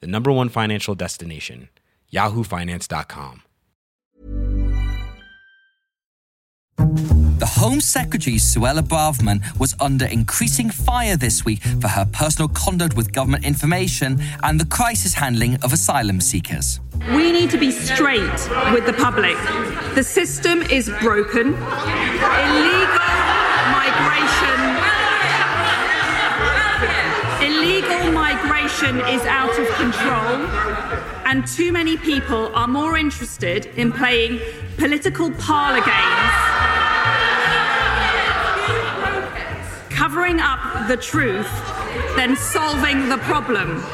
the number one financial destination, yahoofinance.com. The Home Secretary, Suella Braverman, was under increasing fire this week for her personal conduct with government information and the crisis handling of asylum seekers. We need to be straight with the public. The system is broken. Illegal migration is out of control, and too many people are more interested in playing political parlor games, covering up the truth, than solving the problem.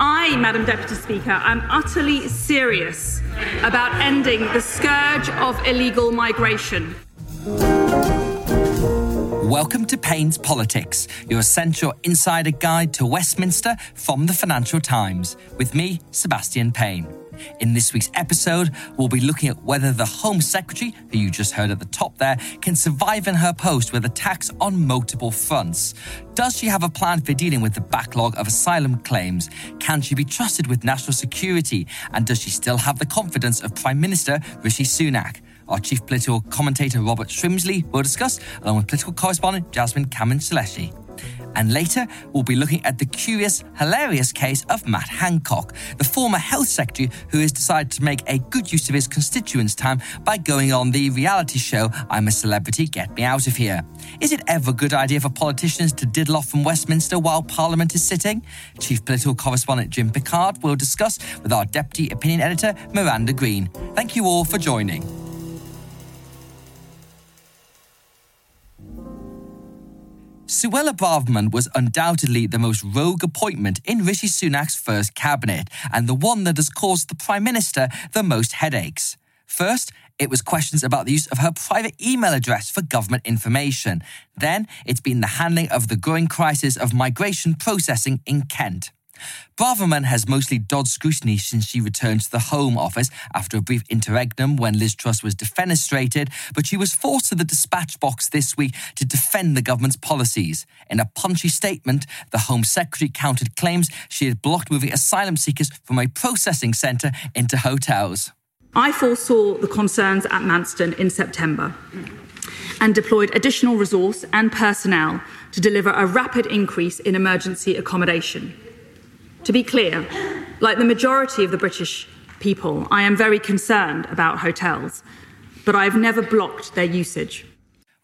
I, Madam Deputy Speaker, am utterly serious about ending the scourge of illegal migration. Welcome to Payne's Politics, your essential insider guide to Westminster from the Financial Times, with me, Sebastian Payne. In this week's episode, we'll be looking at whether the Home Secretary, who you just heard at the top there, can survive in her post with attacks on multiple fronts. Does she have a plan for dealing with the backlog of asylum claims? Can she be trusted with national security? And does she still have the confidence of Prime Minister Rishi Sunak? Our chief political commentator Robert Shrimsley will discuss, along with political correspondent Jasmine Cameron Chileshe. And later, we'll be looking at the curious, hilarious case of Matt Hancock, the former health secretary who has decided to make a good use of his constituents' time by going on the reality show I'm a Celebrity, Get Me Out of Here. Is it ever a good idea for politicians to diddle off from Westminster while Parliament is sitting? Chief political correspondent Jim Pickard will discuss with our deputy opinion editor Miranda Green. Thank you all for joining. Suella Braverman was undoubtedly the most rogue appointment in Rishi Sunak's first cabinet, and the one that has caused the Prime Minister the most headaches. First, it was questions about the use of her private email address for government information. Then, it's been the handling of the growing crisis of migration processing in Kent. Braverman has mostly dodged scrutiny since she returned to the Home Office after a brief interregnum when Liz Truss was defenestrated, but she was forced to the dispatch box this week to defend the government's policies. In a punchy statement, the Home Secretary countered claims she had blocked moving asylum seekers from a processing centre into hotels. I foresaw the concerns at Manston in September and deployed additional resource and personnel to deliver a rapid increase in emergency accommodation. To be clear, like the majority of the British people, I am very concerned about hotels, but I've never blocked their usage.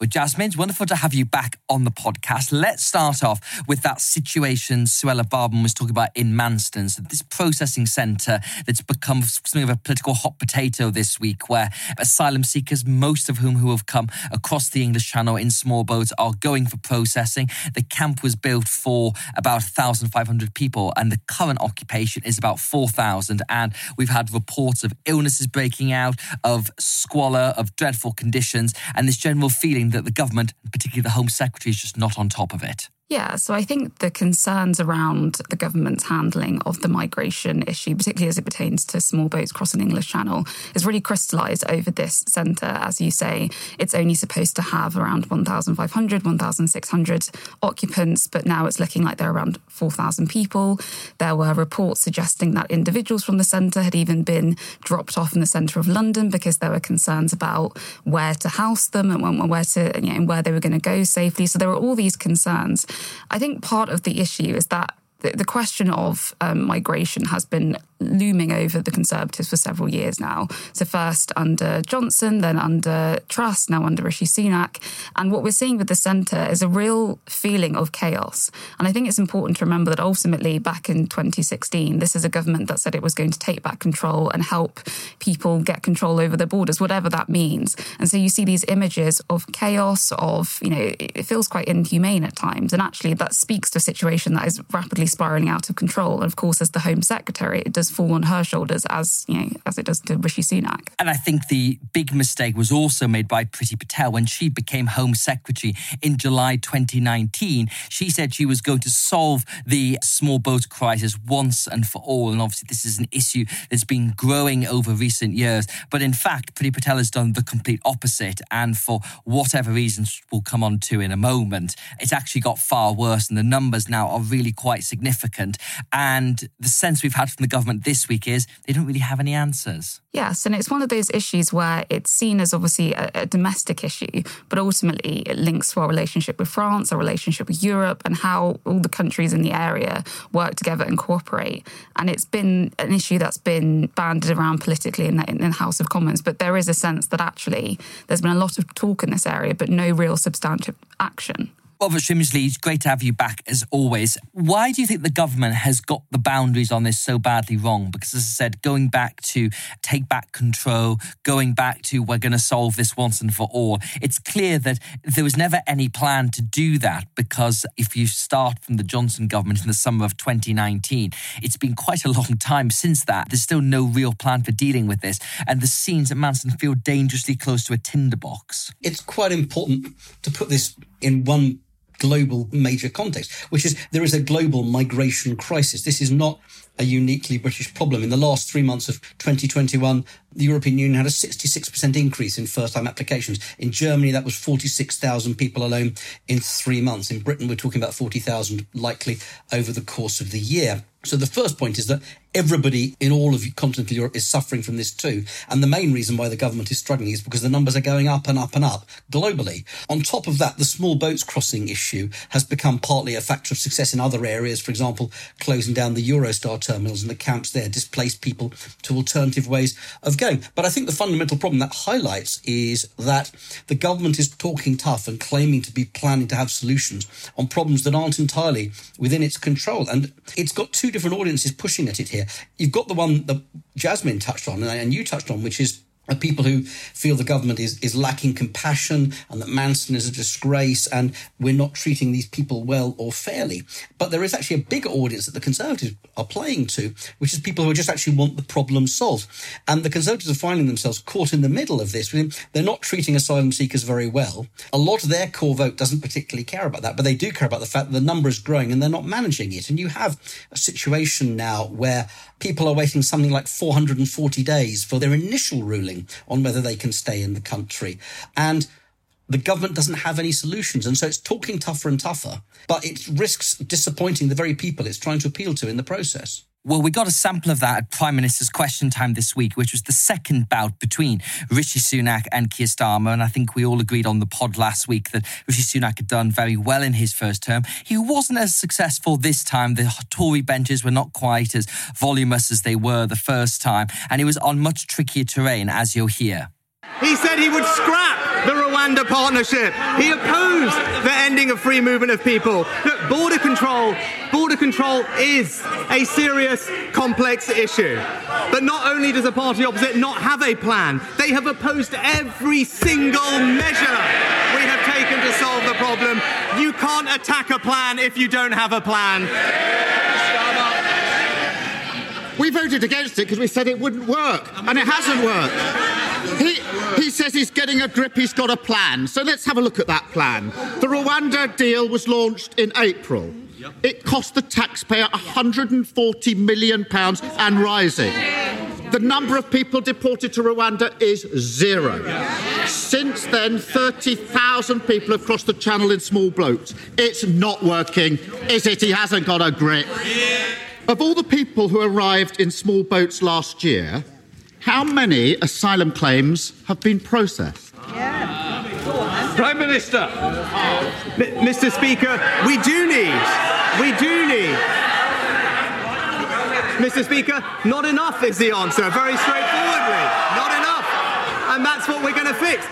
Well, Jasmine, it's wonderful to have you back on the podcast. Let's start off with that situation Suella Braverman was talking about in Manston. So this processing centre that's become something of a political hot potato this week, where asylum seekers, most of whom who have come across the English Channel in small boats, are going for processing. The camp was built for about 1,500 people, and the current occupation is about 4,000. And we've had reports of illnesses breaking out, of squalor, of dreadful conditions, and this general feeling that the government, particularly the Home Secretary, is just not on top of it. Yeah, so I think the concerns around the government's handling of the migration issue, particularly as it pertains to small boats crossing the English Channel, is really crystallised over this centre. As you say, it's only supposed to have around 1,500, 1,600 occupants, but now it's looking like there are around 4,000 people. There were reports suggesting that individuals from the centre had even been dropped off in the centre of London because there were concerns about where to house them and where to, you know, where they were going to go safely. So there were all these concerns. I think part of the issue is that the, question of um, migration has been looming over the Conservatives for several years now. So, first under Johnson, then under Truss, now under Rishi Sunak. And what we're seeing with the centre is a real feeling of chaos. And I think it's important to remember that ultimately, back in 2016, this is a government that said it was going to take back control and help people get control over their borders, whatever that means. And so you see these images of chaos, of, you know, it feels quite inhumane at times. And actually, that speaks to a situation that is rapidly spiraling out of control. And of course, as the Home Secretary, it does fall on her shoulders as you know as it does to Rishi Sunak. And I think the big mistake was also made by Priti Patel when she became Home Secretary in July 2019. She said she was going to solve the small boat crisis once and for all. And obviously, this is an issue that's been growing over recent years. But in fact, Priti Patel has done the complete opposite. And for whatever reasons we'll come on to in a moment, it's actually got far worse. And the numbers now are really quite significant. And the sense we've had from the government this week is they don't really have any answers. Yes, and it's one of those issues where it's seen as obviously a, a, domestic issue, but ultimately it links to our relationship with France, our relationship with Europe, and how all the countries in the area work together and cooperate. And it's been an issue that's been banded around politically in the, in the House of Commons, but there is a sense that actually there's been a lot of talk in this area, but no real substantive action. Robert Shrimsley, it's great to have you back as always. Why do you think the government has got the boundaries on this so badly wrong? Because, as I said, going back to take back control, going back to we're going to solve this once and for all, it's clear that there was never any plan to do that. Because if you start from the Johnson government in the summer of 2019, it's been quite a long time since that. There's still no real plan for dealing with this. And the scenes at Manston feel dangerously close to a tinderbox. It's quite important to put this in one global major context, which is there is a global migration crisis. This is not a uniquely British problem. In the last three months of 2021, the European Union had a 66% increase in first time applications. In Germany, that was 46,000 people alone in three months. In Britain, we're talking about 40,000 likely over the course of the year. So the first point is that everybody in all of continental Europe is suffering from this too. And the main reason why the government is struggling is because the numbers are going up and up and up globally. On top of that, the small boats crossing issue has become partly a factor of success in other areas. For example, closing down the Eurostar terminals and the camps there displaced people to alternative ways of going. But I think the fundamental problem that highlights is that the government is talking tough and claiming to be planning to have solutions on problems that aren't entirely within its control. And it's got two different audiences pushing at it here. You've got the one that Jasmine touched on and you touched on, which is people who feel the government is, is lacking compassion and that Manston is a disgrace and we're not treating these people well or fairly. But there is actually a bigger audience that the Conservatives are playing to, which is people who just actually want the problem solved. And the Conservatives are finding themselves caught in the middle of this. They're not treating asylum seekers very well. A lot of their core vote doesn't particularly care about that, but they do care about the fact that the number is growing and they're not managing it. And you have a situation now where people are waiting something like 440 days for their initial ruling on whether they can stay in the country. And the government doesn't have any solutions. And so it's talking tougher and tougher, but it risks disappointing the very people it's trying to appeal to in the process. Well, we got a sample of that at Prime Minister's Question Time this week, which was the second bout between Rishi Sunak and Keir Starmer. And I think we all agreed on the pod last week that Rishi Sunak had done very well in his first term. He wasn't as successful this time. The Tory benches were not quite as voluminous as they were the first time. And he was on much trickier terrain, as you'll hear. He said he would scrap the Rwanda partnership. He opposed the ending of free movement of people. Look, border control, border control is a serious, complex issue. But not only does the party opposite not have a plan, they have opposed every single measure we have taken to solve the problem. You can't attack a plan if you don't have a plan. We voted against it because we said it wouldn't work, and it hasn't worked. He, he says he's getting a grip, he's got a plan. So let's have a look at that plan. The Rwanda deal was launched in April. It cost the taxpayer £140 million and rising. The number of people deported to Rwanda is zero. Since then, 30,000 people have crossed the channel in small boats. It's not working, is it? He hasn't got a grip. Of all the people who arrived in small boats last year, how many asylum claims have been processed? Yeah. Prime Minister. M- Mr. Speaker, we do need, we do need. Mr. Speaker, not enough is the answer, very straightforwardly. Not enough. And that's what we're going to fix.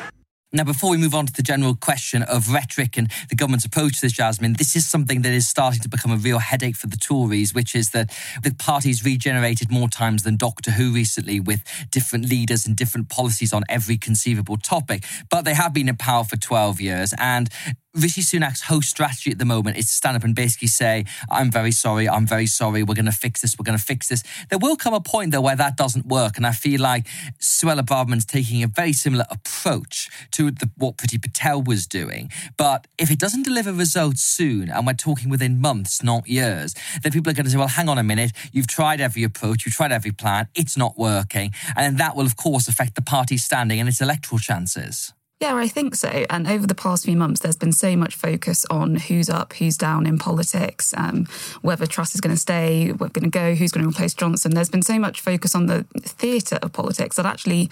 Now, before we move on to the general question of rhetoric and the government's approach to this, Jasmine, this is something that is starting to become a real headache for the Tories, which is that the party's regenerated more times than Doctor Who recently with different leaders and different policies on every conceivable topic. But they have been in power for 12 years. And Rishi Sunak's whole strategy at the moment is to stand up and basically say, I'm very sorry, I'm very sorry, we're going to fix this, we're going to fix this. There will come a point, though, where that doesn't work. And I feel like Suella Braverman's taking a very similar approach to the, what Priti Patel was doing. But if it doesn't deliver results soon, and we're talking within months, not years, then people are going to say, well, hang on a minute, you've tried every approach, you've tried every plan, it's not working. And that will, of course, affect the party's standing and its electoral chances. Yeah, I think so. And over the past few months, there's been so much focus on who's up, who's down in politics, um, whether Truss is going to stay, we're going to go, who's going to replace Johnson. There's been so much focus on the theatre of politics that actually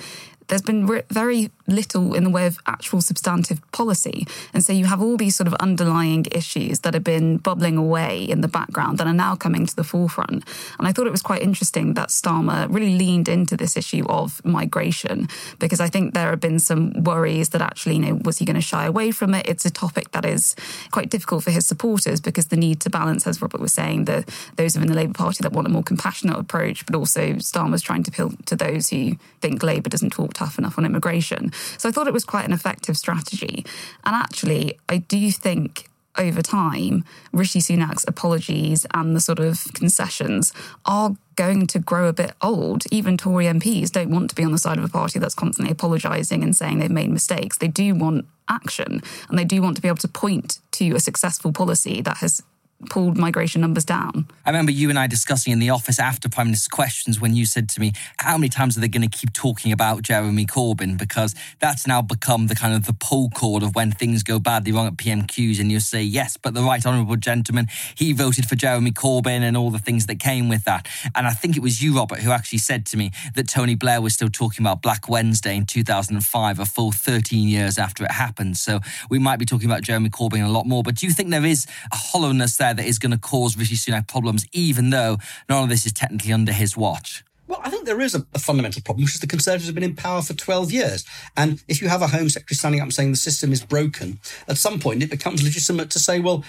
there's been re- very little in the way of actual substantive policy. And so you have all these sort of underlying issues that have been bubbling away in the background that are now coming to the forefront. And I thought it was quite interesting that Starmer really leaned into this issue of migration because I think there have been some worries that actually, you know, was he going to shy away from it? It's a topic that is quite difficult for his supporters because the need to balance, as Robert was saying, the those within the Labour Party that want a more compassionate approach, but also Starmer's trying to appeal to those who think Labour doesn't talk tough enough on immigration. So I thought it was quite an effective strategy. And actually, I do think over time, Rishi Sunak's apologies and the sort of concessions are going to grow a bit old. Even Tory MPs don't want to be on the side of a party that's constantly apologising and saying they've made mistakes. They do want action and they do want to be able to point to a successful policy that has pulled migration numbers down. I remember you and I discussing in the office after Prime Minister's questions when you said to me, How many times are they going to keep talking about Jeremy Corbyn? Because that's now become the kind of the pull cord of when things go badly wrong at PMQs, and you say, Yes, but the right honourable gentleman, he voted for Jeremy Corbyn and all the things that came with that. And I think it was you, Robert, who actually said to me that Tony Blair was still talking about Black Wednesday in 2005, a full 13 years after it happened. So we might be talking about Jeremy Corbyn a lot more. But do you think there is a hollowness there? There that is going to cause Rishi Sunak problems, even though none of this is technically under his watch? Well, I think there is a, a, fundamental problem, which is the Conservatives have been in power for 12 years. And if you have a Home Secretary standing up and saying the system is broken, at some point it becomes legitimate to say, well,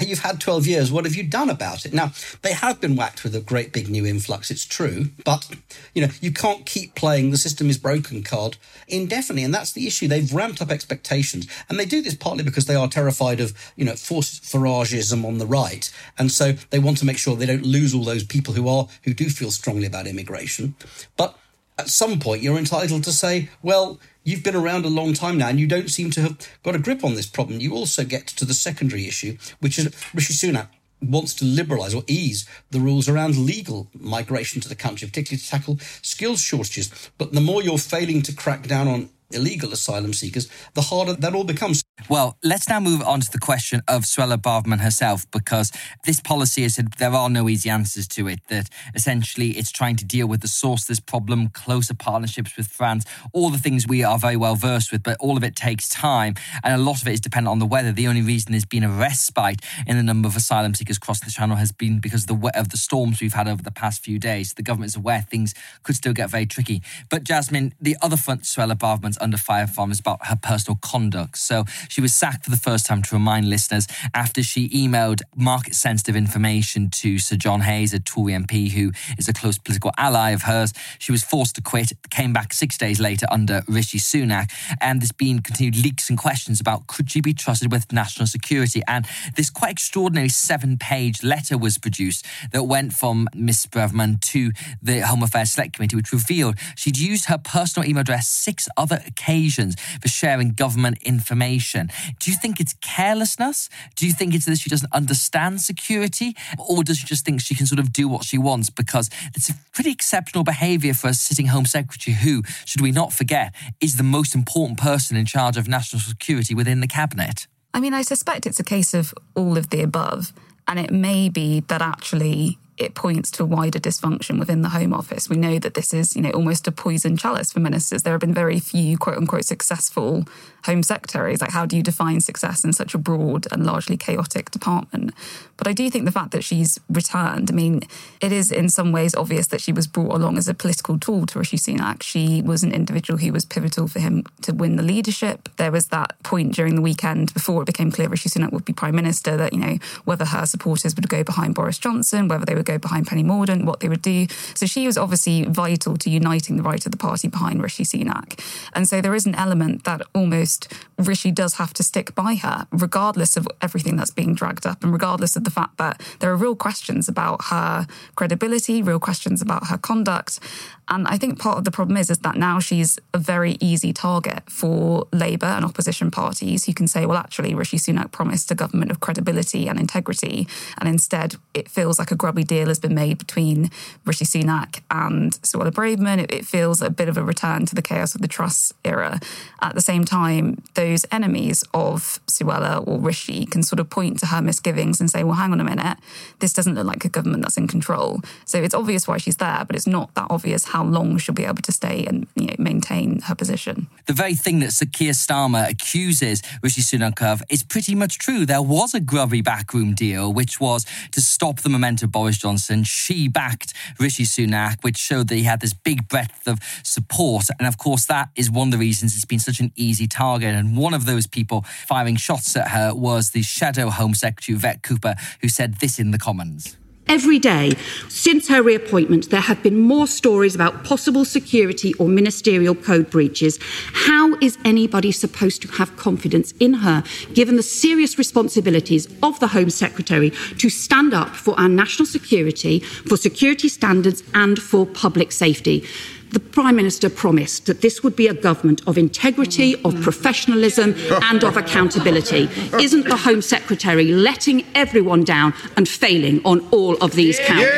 you've had 12 years. What have you done about it? Now, they have been whacked with a great big new influx. It's true. But, you know, you can't keep playing the system is broken card indefinitely. And that's the issue. They've ramped up expectations. And they do this partly because they are terrified of, you know, forced Farageism on the right. And so they want to make sure they don't lose all those people who are, who do feel strongly about immigration. But at some point, you're entitled to say, well, you've been around a long time now and you don't seem to have got a grip on this problem. You also get to the secondary issue, which is Rishi Sunak wants to liberalise or ease the rules around legal migration to the country, particularly to tackle skills shortages. But the more you're failing to crack down on illegal asylum seekers, the harder that all becomes. Well, let's now move on to the question of Suella Braverman herself, because this policy has said there are no easy answers to it, that essentially it's trying to deal with the source of this problem, closer partnerships with France, all the things we are very well versed with, but all of it takes time. And a lot of it is dependent on the weather. The only reason there's been a respite in the number of asylum seekers crossing the channel has been because of the, of the storms we've had over the past few days. The government is aware things could still get very tricky. But Jasmine, the other front Suella Braverman's under fire from is about her personal conduct. So she was sacked for the first time to remind listeners after she emailed market sensitive information to Sir John Hayes, a Tory MP who is a close political ally of hers. She was forced to quit, came back six days later under Rishi Sunak. And there's been continued leaks and questions about could she be trusted with national security? And this quite extraordinary seven page letter was produced that went from Miss Braverman to the Home Affairs Select Committee, which revealed she'd used her personal email address six other occasions for sharing government information. Do you think it's carelessness? Do you think it's that she doesn't understand security? Or does she just think she can sort of do what she wants? Because it's a pretty exceptional behaviour for a sitting Home Secretary who, should we not forget, is the most important person in charge of national security within the cabinet. I mean, I suspect it's a case of all of the above. And it may be that actually it points to a wider dysfunction within the Home Office. We know that this is, you know, almost a poison chalice for ministers. There have been very few quote unquote successful Home Secretaries. Like, how do you define success in such a broad and largely chaotic department? But I do think the fact that she's returned, I mean, it is in some ways obvious that she was brought along as a political tool to Rishi Sunak. She was an individual who was pivotal for him to win the leadership. There was that point during the weekend before it became clear Rishi Sunak would be Prime Minister that, you know, whether her supporters would go behind Boris Johnson, whether they would go behind Penny Mordaunt, what they would do. So she was obviously vital to uniting the right of the party behind Rishi Sunak. And so there is an element that almost Rishi does have to stick by her, regardless of everything that's being dragged up and regardless of the fact that there are real questions about her credibility, real questions about her conduct. And I think part of the problem is, is that now she's a very easy target for Labour and opposition parties who can say, well, actually, Rishi Sunak promised a government of credibility and integrity. And instead, it feels like a grubby deal has been made between Rishi Sunak and Suella Braverman. It, it feels a bit of a return to the chaos of the Truss era. At the same time, those enemies of Suella or Rishi can sort of point to her misgivings and say, well, hang on a minute, this doesn't look like a government that's in control. So it's obvious why she's there, but it's not that obvious how long she'll be able to stay and you know, maintain her position. The very thing that Sir Keir Starmer accuses Rishi Sunak of is pretty much true. There was a grubby backroom deal, which was to stop the momentum of Boris Johnson. She backed Rishi Sunak, which showed that he had this big breadth of support. And of course, that is one of the reasons it's been such an easy target. And one of those people firing shots at her was the Shadow Home Secretary, Yvette Cooper, who said this in the Commons. Every day since her reappointment, there have been more stories about possible security or ministerial code breaches. How is anybody supposed to have confidence in her, given the serious responsibilities of the Home Secretary to stand up for our national security, for security standards, and for public safety? The Prime Minister promised that this would be a government of integrity, of professionalism, and of accountability. Isn't the Home Secretary letting everyone down and failing on all of these counts?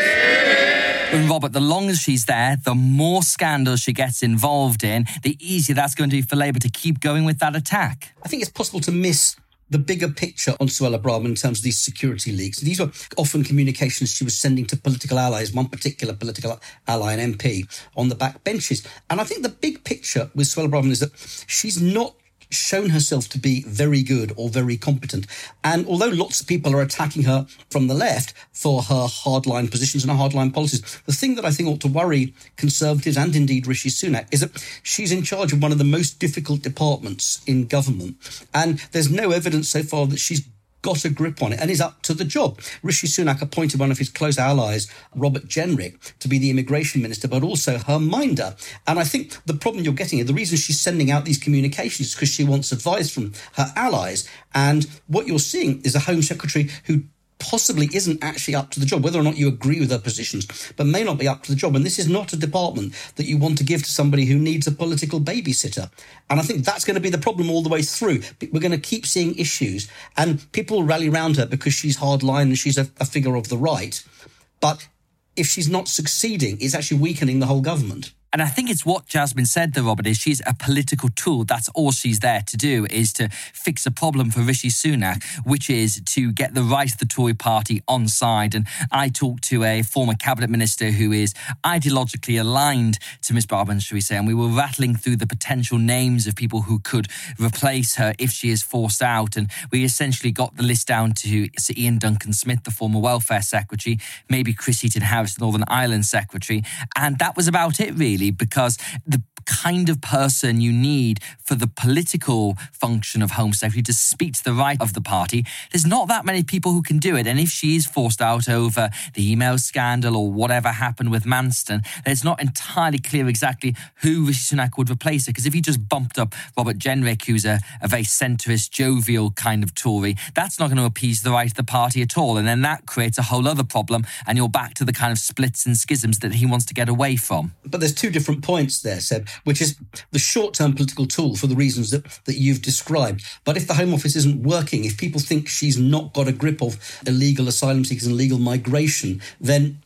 And Robert, the longer she's there, the more scandals she gets involved in, the easier that's going to be for Labour to keep going with that attack. I think it's possible to miss the bigger picture on Suella Braverman in terms of these security leaks. These were often communications she was sending to political allies, one particular political ally, an MP, on the back benches. And I think the big picture with Suella Braverman is that she's not shown herself to be very good or very competent. And although lots of people are attacking her from the left for her hardline positions and her hardline policies, the thing that I think ought to worry conservatives and indeed Rishi Sunak is that she's in charge of one of the most difficult departments in government. And there's no evidence so far that she's got a grip on it and is up to the job. Rishi Sunak appointed one of his close allies, Robert Jenrick, to be the immigration minister, but also her minder. And I think the problem you're getting, the reason she's sending out these communications is because she wants advice from her allies. And what you're seeing is a Home Secretary who possibly isn't actually up to the job, whether or not you agree with her positions, but may not be up to the job. And this is not a department that you want to give to somebody who needs a political babysitter. And I think that's going to be the problem all the way through. We're going to keep seeing issues, and people rally around her because she's hardline and she's a, a figure of the right. But if she's not succeeding, it's actually weakening the whole government. And I think it's what Jasmine said, though, Robert, is she's a political tool. That's all she's there to do, is to fix a problem for Rishi Sunak, which is to get the right of the Tory party on side. And I talked to a former cabinet minister who is ideologically aligned to Miss Braverman, shall we say, and we were rattling through the potential names of people who could replace her if she is forced out. And we essentially got the list down to Sir Iain Duncan Smith, the former welfare secretary, maybe Chris Heaton Harris, Northern Ireland secretary. And that was about it, really really, because the kind of person you need for the political function of Home Secretary to speak to the right of the party. There's not that many people who can do it. And if she is forced out over the email scandal or whatever happened with Manston, it's not entirely clear exactly who Rishi Sunak would replace her. Because if he just bumped up Robert Jenrick, who's a, a very centrist, jovial kind of Tory, that's not going to appease the right of the party at all. And then that creates a whole other problem. And you're back to the kind of splits and schisms that he wants to get away from. But there's two different points there, Seb which is the short term political tool for the reasons that, that you've described. But if the Home Office isn't working, if people think she's not got a grip of illegal asylum seekers and illegal migration, then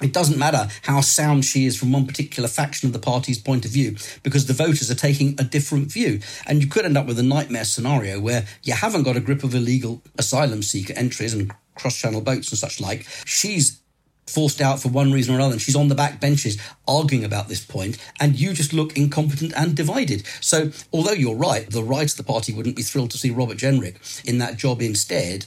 it doesn't matter how sound she is from one particular faction of the party's point of view, because the voters are taking a different view. And you could end up with a nightmare scenario where you haven't got a grip of illegal asylum seeker entries and cross channel boats and such like. She's forced out for one reason or another, and she's on the back benches arguing about this point, and you just look incompetent and divided. So, although you're right, the right of the party wouldn't be thrilled to see Robert Jenrick in that job instead.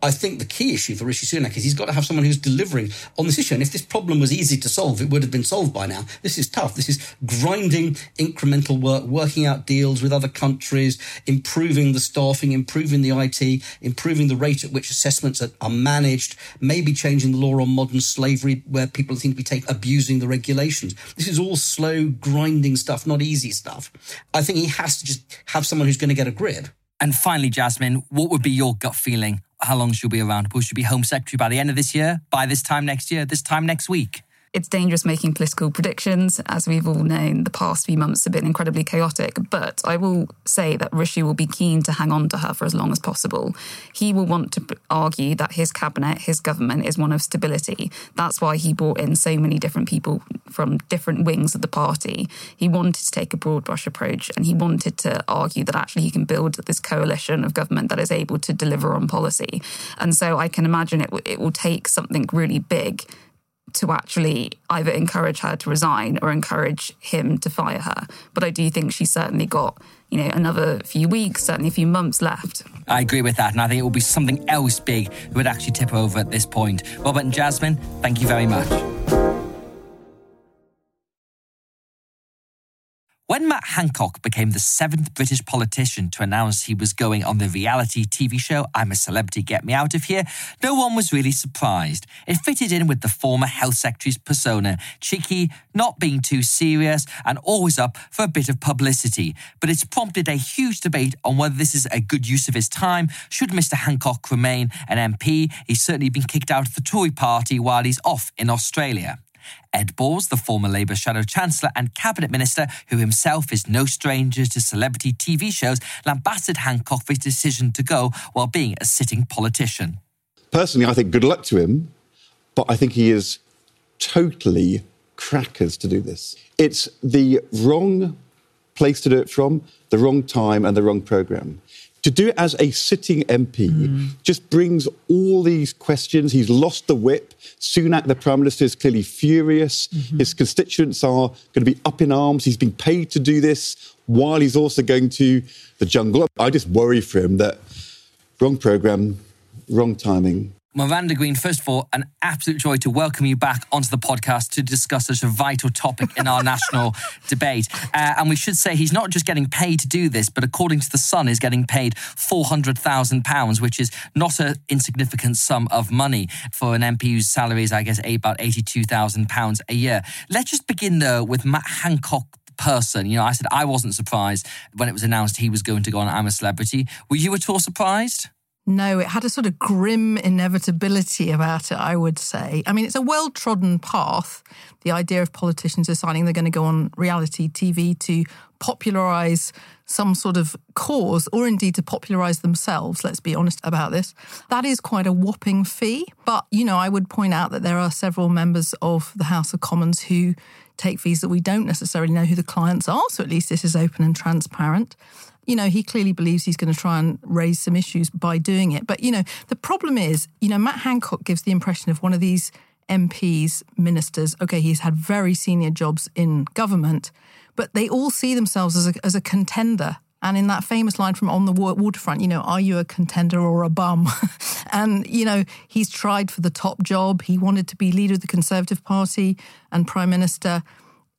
I think the key issue for Rishi Sunak is he's got to have someone who's delivering on this issue. And if this problem was easy to solve, it would have been solved by now. This is tough. This is grinding incremental work, working out deals with other countries, improving the staffing, improving the IT, improving the rate at which assessments are, are managed, maybe changing the law on modern slavery where people seem to be taking, abusing the regulations. This is all slow, grinding stuff, not easy stuff. I think he has to just have someone who's going to get a grip. And finally, Jasmine, what would be your gut feeling? How long she'll be around? Will she be Home Secretary by the end of this year? By this time next year? This time next week? It's dangerous making political predictions. As we've all known, the past few months have been incredibly chaotic. But I will say that Rishi will be keen to hang on to her for as long as possible. He will want to argue that his cabinet, his government, is one of stability. That's why he brought in so many different people from different wings of the party. He wanted to take a broad brush approach and he wanted to argue that actually he can build this coalition of government that is able to deliver on policy. And so I can imagine it, it will take something really big to actually either encourage her to resign or encourage him to fire her. But I do think she's certainly got, you know, another few weeks, certainly a few months left. I agree with that, and I think it will be something else big that would actually tip over at this point. Robert and Jasmine, thank you very much. When Matt Hancock became the seventh British politician to announce he was going on the reality TV show I'm a Celebrity, Get Me Out of Here, no one was really surprised. It fitted in with the former Health Secretary's persona cheeky, not being too serious, and always up for a bit of publicity. But it's prompted a huge debate on whether this is a good use of his time. Should Mr. Hancock remain an MP? He's certainly been kicked out of the Tory party while he's off in Australia. Ed Balls, the former Labour Shadow Chancellor and Cabinet Minister, who himself is no stranger to celebrity TV shows, lambasted Hancock for his decision to go while being a sitting politician. Personally, I think good luck to him, but I think he is totally crackers to do this. It's the wrong place to do it from, the wrong time, and the wrong programme to do it as a sitting MP mm. just brings all these questions. He's lost the whip. Sunak, the Prime Minister, is clearly furious. Mm-hmm. His constituents are going to be up in arms. He's been paid to do this while he's also going to the jungle. I just worry for him that wrong programme, wrong timing. Miranda Green, first of all, an absolute joy to welcome you back onto the podcast to discuss such a vital topic in our national debate. Uh, and we should say he's not just getting paid to do this, but according to The Sun, is getting paid £400,000, which is not an insignificant sum of money for an MP whose salary is, I guess, about £82,000 a year. Let's just begin, though, with Matt Hancock person. You know, I said I wasn't surprised when it was announced he was going to go on I'm a Celebrity. Were you at all surprised? No, it had a sort of grim inevitability about it, I would say. I mean, it's a well trodden path. The idea of politicians deciding they're going to go on reality TV to popularize some sort of cause or indeed to popularize themselves, let's be honest about this. That is quite a whopping fee. But, you know, I would point out that there are several members of the House of Commons who take fees that we don't necessarily know who the clients are. So at least this is open and transparent you know, he clearly believes he's going to try and raise some issues by doing it. But, you know, the problem is, you know, Matt Hancock gives the impression of one of these MPs, ministers. Okay, he's had very senior jobs in government, but they all see themselves as a, as a contender. And in that famous line from On the Waterfront, you know, are you a contender or a bum? and, you know, he's tried for the top job. He wanted to be leader of the Conservative Party and Prime Minister.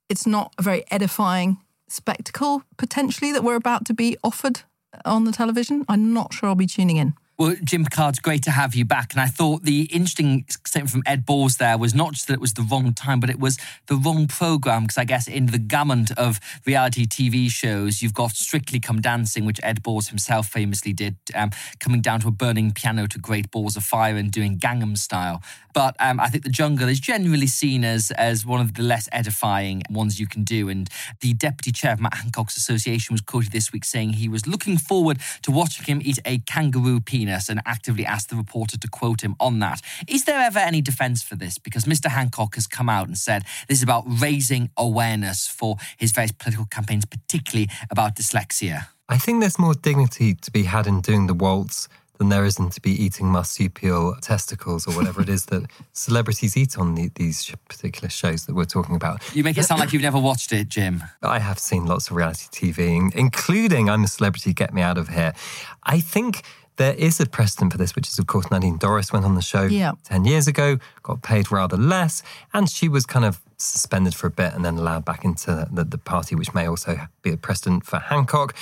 It's not a very edifying spectacle potentially that we're about to be offered on the television. I'm not sure I'll be tuning in. Well, Jim Pickard's great to have you back. And I thought the interesting statement from Ed Balls there was not just that it was the wrong time, but it was the wrong program. Because I guess in the gamut of reality TV shows, you've got Strictly Come Dancing, which Ed Balls himself famously did, um, coming down to a burning piano to Great Balls of Fire and doing Gangnam Style. But um, I think The Jungle is generally seen as, as one of the less edifying ones you can do. And the deputy chair of Matt Hancock's association was quoted this week saying he was looking forward to watching him eat a kangaroo peanut and actively asked the reporter to quote him on that. Is there ever any defense for this? Because Mr. Hancock has come out and said this is about raising awareness for his various political campaigns, particularly about dyslexia. I think there's more dignity to be had in doing the waltz than there isn't to be eating marsupial testicles or whatever it is that celebrities eat on the, these particular shows that we're talking about. You make it sound like you've never watched it, Jim. I have seen lots of reality TV, including I'm a Celebrity, Get Me Out of Here. I think There is a precedent for this, which is, of course, Nadine Dorries went on the show Yeah. 10 years ago, got paid rather less, and she was kind of suspended for a bit and then allowed back into the, the party, which may also be a precedent for Hancock.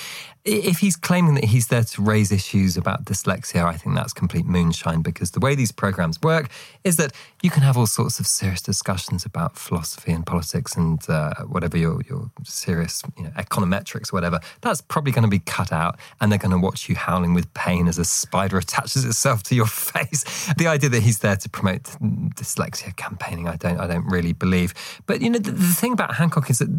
If he's claiming that he's there to raise issues about dyslexia, I think that's complete moonshine because the way these programs work is that you can have all sorts of serious discussions about philosophy and politics and uh, whatever your, your serious you know, econometrics whatever. That's probably going to be cut out and they're going to watch you howling with pain as a spider attaches itself to your face. The idea that he's there to promote dyslexia campaigning, I don't, I don't really believe. But you know, the, the thing about Hancock is that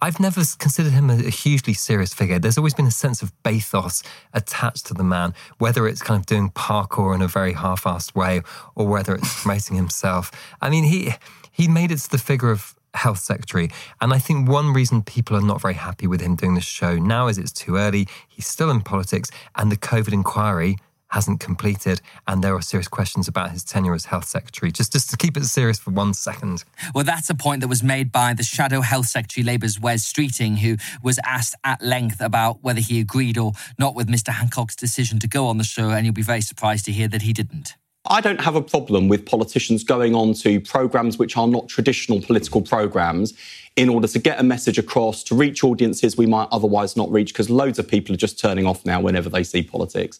I've never considered him a, hugely serious figure. There's always been a sense of bathos attached to the man, whether it's kind of doing parkour in a very half-assed way or whether it's promoting himself. I mean, he he made it to the figure of health secretary. And I think one reason people are not very happy with him doing this show now is it's too early. He's still in politics, and the COVID inquiry hasn't completed, and there are serious questions about his tenure as health secretary. Just, just to keep it serious for one second. Well, that's a point that was made by the Shadow Health Secretary Labour's Wes Streeting, who was asked at length about whether he agreed or not with Mr. Hancock's decision to go on the show, and you'll be very surprised to hear that he didn't. I don't have a problem with politicians going on to programs which are not traditional political programs in order to get a message across, to reach audiences we might otherwise not reach, because loads of people are just turning off now whenever they see politics.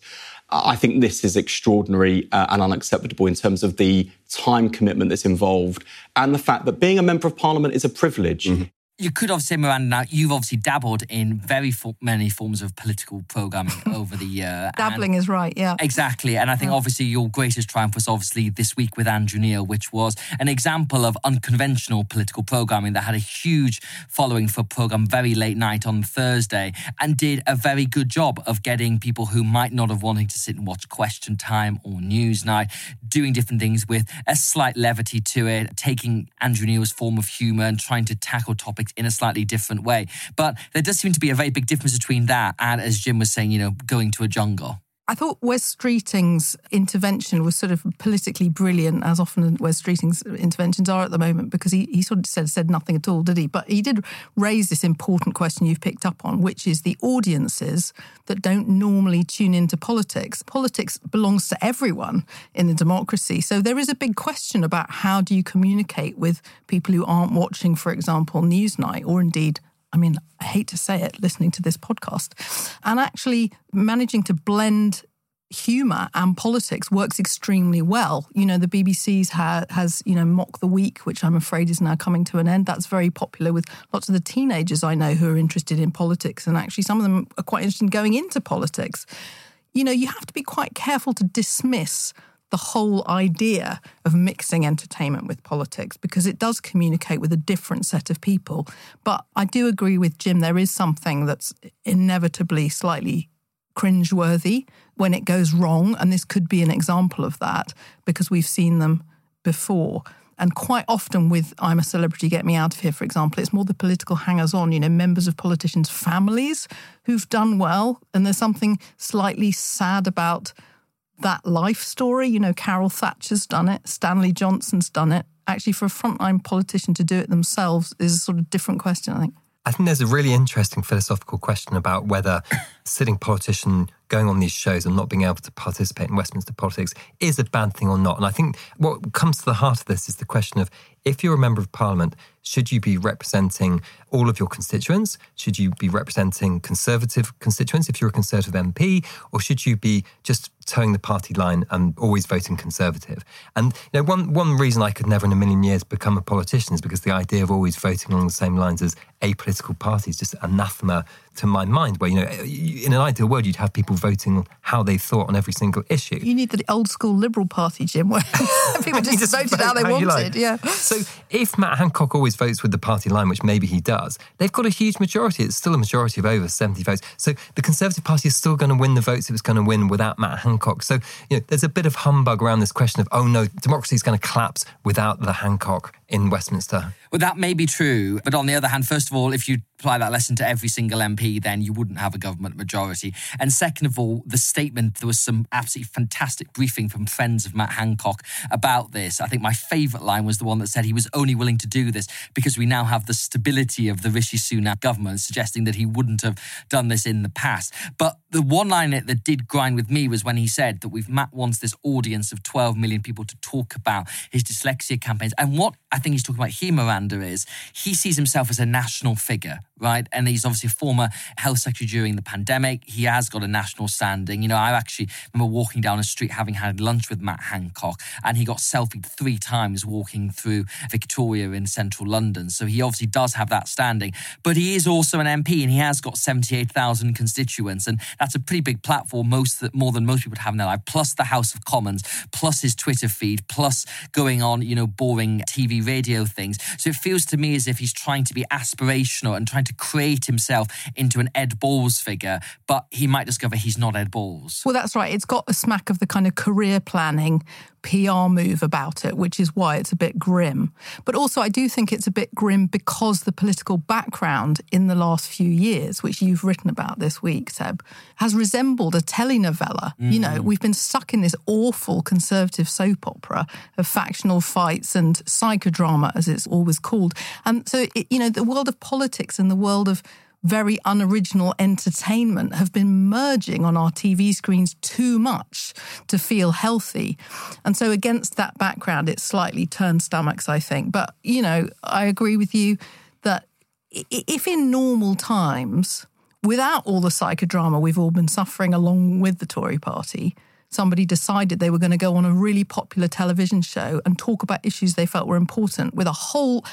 I think this is extraordinary uh, and unacceptable in terms of the time commitment that's involved and the fact that being a member of parliament is a privilege. You could obviously Miranda, now you've obviously dabbled in very fo- many forms of political programming over the uh, year. Dabbling is right, yeah. Exactly. And I think obviously your greatest triumph was obviously this week with Andrew Neil, which was an example of unconventional political programming that had a huge following for a program very late night on Thursday and did a very good job of getting people who might not have wanted to sit and watch Question Time or News Night doing different things with a slight levity to it, taking Andrew Neil's form of humour and trying to tackle topics in a slightly different way. But there does seem to be a very big difference between that and, as Jim was saying, you know, going to a jungle. I thought Wes Streeting's intervention was sort of politically brilliant, as often Wes Streeting's interventions are at the moment, because he, he sort of said, said nothing at all, did he? But he did raise this important question you've picked up on, which is the audiences that don't normally tune into politics. Politics belongs to everyone in a democracy. So there is a big question about how do you communicate with people who aren't watching, for example, Newsnight or indeed I mean, I hate to say it, listening to this podcast, and actually managing to blend humour and politics works extremely well. You know, the BBC's ha- has, you know, Mock the Week, which I'm afraid is now coming to an end. That's very popular with lots of the teenagers I know who are interested in politics, and actually some of them are quite interested in going into politics. You know, you have to be quite careful to dismiss the whole idea of mixing entertainment with politics because it does communicate with a different set of people. But I do agree with Jim, there is something that's inevitably slightly cringeworthy when it goes wrong. And this could be an example of that because we've seen them before. And quite often, with I'm a Celebrity, Get Me Out of Here, for example, it's more the political hangers on, you know, members of politicians' families who've done well. And there's something slightly sad about that life story. You know, Carol Thatcher's done it, Stanley Johnson's done it. Actually, for a frontline politician to do it themselves is a sort of different question, I think. I think there's a really interesting philosophical question about whether sitting politician going on these shows and not being able to participate in Westminster politics is a bad thing or not. And I think what comes to the heart of this is the question of if you're a member of parliament, should you be representing all of your constituents? Should you be representing conservative constituents if you're a conservative MP? Or should you be just toeing the party line and always voting conservative? And you know, one one reason I could never in a million years become a politician is because the idea of always voting along the same lines as apolitical parties is just anathema to my mind. Where you know, in an ideal world, you'd have people voting how they thought on every single issue. You need the old school Liberal Party, Jim, where people just, just voted how they how wanted. like. Yeah. So if Matt Hancock always votes with the party line, which maybe he does, they've got a huge majority. It's still a majority of over 70 votes. So the Conservative Party is still going to win the votes it was going to win without Matt Hancock. So you know, there's a bit of humbug around this question of, oh no, democracy is going to collapse without the Hancock in Westminster. Well, that may be true. But on the other hand, first of all, if you apply that lesson to every single MP, then you wouldn't have a government majority. And second of all, the statement, there was some absolutely fantastic briefing from friends of Matt Hancock about this. I think my favourite line was the one that said he was only willing to do this because we now have the stability of the Rishi Sunak government, suggesting that he wouldn't have done this in the past. But the one line that, that did grind with me was when he said that we've Matt wants this audience of 12 million people to talk about his dyslexia campaigns. And what I think he's talking about here, Miranda, is he sees himself as a national figure, right? And he's obviously a former health secretary during the pandemic. He has got a national standing. You know, I actually remember walking down a street having had lunch with Matt Hancock, and he got selfied three times walking through Victoria in central London. So he obviously does have that standing. But he is also an MP and he has got 78,000 constituents. And that's a pretty big platform, most more than most people would have in their life, plus the House of Commons, plus his Twitter feed, plus going on, you know, boring TV radio things. So it feels to me as if he's trying to be aspirational and trying to create himself into an Ed Balls figure, but he might discover he's not Ed Balls. Well, that's right. It's got a smack of the kind of career planning PR move about it, which is why it's a bit grim. But also, I do think it's a bit grim because the political background in the last few years, which you've written about this week, Seb, has resembled a telenovela. Mm. You know, mm. we've been stuck in this awful conservative soap opera of factional fights and psychodrama, as it's always called. And so, it, you know, the world of politics and the world of very unoriginal entertainment have been merging on our TV screens too much to feel healthy. And so, against that background, it slightly turned stomachs, I think. But, you know, I agree with you that if in normal times, without all the psychodrama we've all been suffering along with the Tory party, somebody decided they were going to go on a really popular television show and talk about issues they felt were important with a whole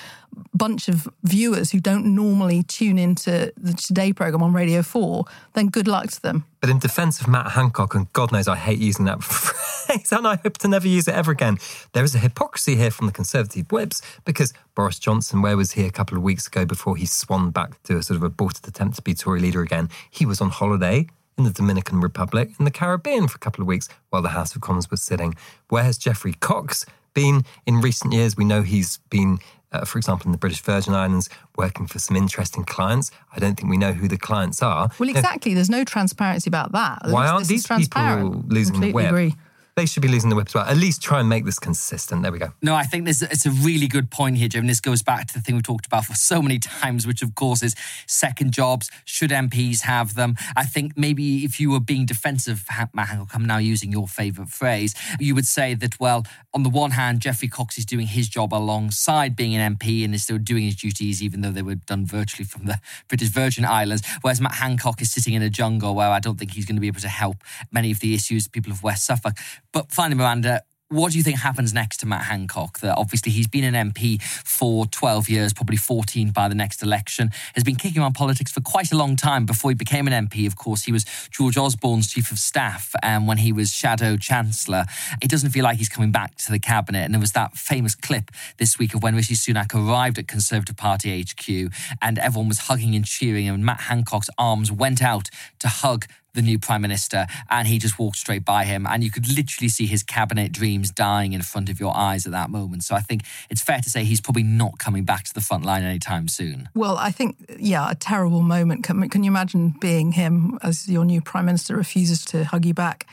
bunch of viewers who don't normally tune into the Today program on Radio 4, then good luck to them. But in defense of Matt Hancock, and God knows I hate using that phrase, and I hope to never use it ever again, there is a hypocrisy here from the Conservative whips because Boris Johnson, where was he a couple of weeks ago before he swung back to a sort of aborted attempt to be Tory leader again? He was on holiday in the Dominican Republic, in the Caribbean for a couple of weeks while the House of Commons was sitting. Where has Geoffrey Cox been in recent years? We know he's been, uh, for example, in the British Virgin Islands, working for some interesting clients. I don't think we know who the clients are. Well, exactly. There's no transparency about that. Why aren't these people losing Completely the whip? Agree they should be losing the whip as well. At least try and make this consistent. There we go. No, I think this it's a really good point here, Jim. This goes back to the thing we talked about for so many times, which of course is second jobs. Should MPs have them? I think maybe if you were being defensive, Matt Hancock, I'm now using your favourite phrase, you would say that, well, on the one hand, Geoffrey Cox is doing his job alongside being an MP and is still doing his duties, even though they were done virtually from the British Virgin Islands, whereas Matt Hancock is sitting in a jungle where I don't think he's going to be able to help many of the issues people of West Suffolk. But finally, Miranda, what do you think happens next to Matt Hancock? That obviously he's been an MP for 12 years, probably 14 by the next election, has been kicking on politics for quite a long time before he became an MP. Of course, he was George Osborne's chief of staff um, when he was shadow chancellor. It doesn't feel like he's coming back to the cabinet. And there was that famous clip this week of when Rishi Sunak arrived at Conservative Party HQ and everyone was hugging and cheering, and Matt Hancock's arms went out to hug the new prime minister, and he just walked straight by him. And you could literally see his cabinet dreams dying in front of your eyes at that moment. So I think it's fair to say he's probably not coming back to the front line anytime soon. Well, I think, yeah, a terrible moment. Can, can you imagine being him as your new prime minister refuses to hug you back?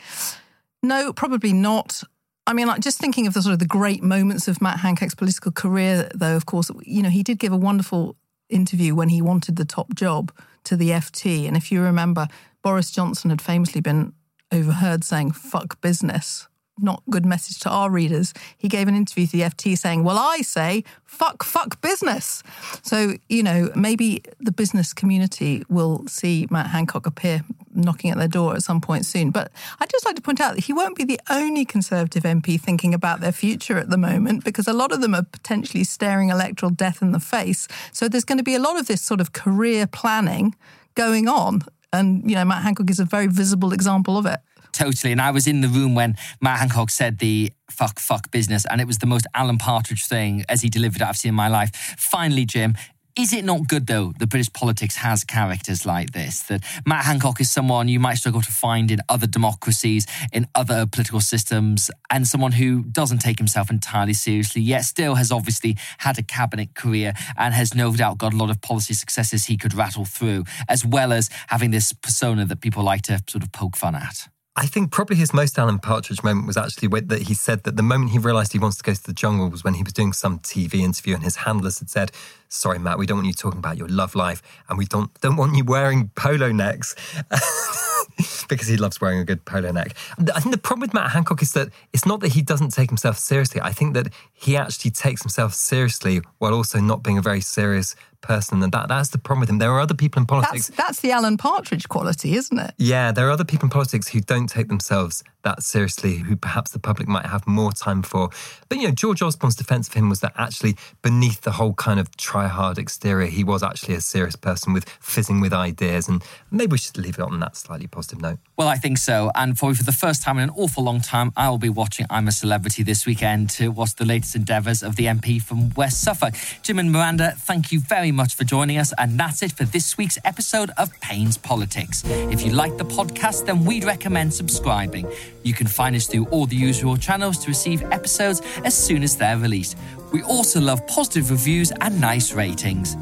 No, probably not. I mean, like just thinking of the sort of the great moments of Matt Hancock's political career, though, of course, you know, he did give a wonderful interview when he wanted the top job to the FT. And if you remember, Boris Johnson had famously been overheard saying fuck business. Not good message to our readers. He gave an interview to the FT saying, Well, I say fuck, fuck business. So, you know, maybe the business community will see Matt Hancock appear knocking at their door at some point soon. But I'd just like to point out that he won't be the only Conservative MP thinking about their future at the moment, because a lot of them are potentially staring electoral death in the face. So there's going to be a lot of this sort of career planning going on and, you know, Matt Hancock is a very visible example of it. Totally. And I was in the room when Matt Hancock said the fuck, fuck business. And it was the most Alan Partridge thing as he delivered it I've seen in my life. Finally, Jim, is it not good, though, that British politics has characters like this? That Matt Hancock is someone you might struggle to find in other democracies, in other political systems, and someone who doesn't take himself entirely seriously, yet still has obviously had a cabinet career and has no doubt got a lot of policy successes he could rattle through, as well as having this persona that people like to sort of poke fun at. I think probably his most Alan Partridge moment was actually that he said that the moment he realised he wants to go to the jungle was when he was doing some TV interview and his handlers had said, "Sorry, Matt, we don't want you talking about your love life, and we don't don't want you wearing polo necks." because he loves wearing a good polo neck. I think the problem with Matt Hancock is that it's not that he doesn't take himself seriously. I think that he actually takes himself seriously while also not being a very serious person. And that, that's the problem with him. There are other people in politics. That's, that's the Alan Partridge quality, isn't it? Yeah, there are other people in politics who don't take themselves that seriously, who perhaps the public might have more time for. But, you know, George Osborne's defense of him was that actually beneath the whole kind of try hard exterior, he was actually a serious person with fizzing with ideas. And maybe we should leave it on that slightly positive note. Well, I think so. And for, for the first time in an awful long time, I will be watching I'm a Celebrity this weekend to watch the latest endeavours of the MP from West Suffolk. Jim and Miranda, thank you very much for joining us. And that's it for this week's episode of Payne's Politics. If you like the podcast, then we'd recommend subscribing. You can find us through all the usual channels to receive episodes as soon as they're released. We also love positive reviews and nice ratings.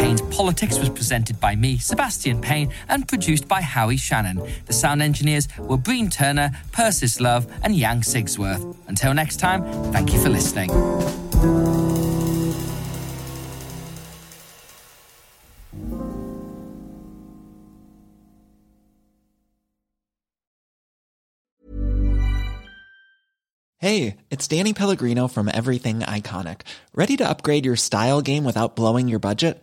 Payne's Politics was presented by me, Sebastian Payne, and produced by Howie Shannon. The sound engineers were Breen Turner, Persis Love, and Yang Sigsworth. Until next time, thank you for listening. Hey, it's Danny Pellegrino from Everything Iconic. Ready to upgrade your style game without blowing your budget?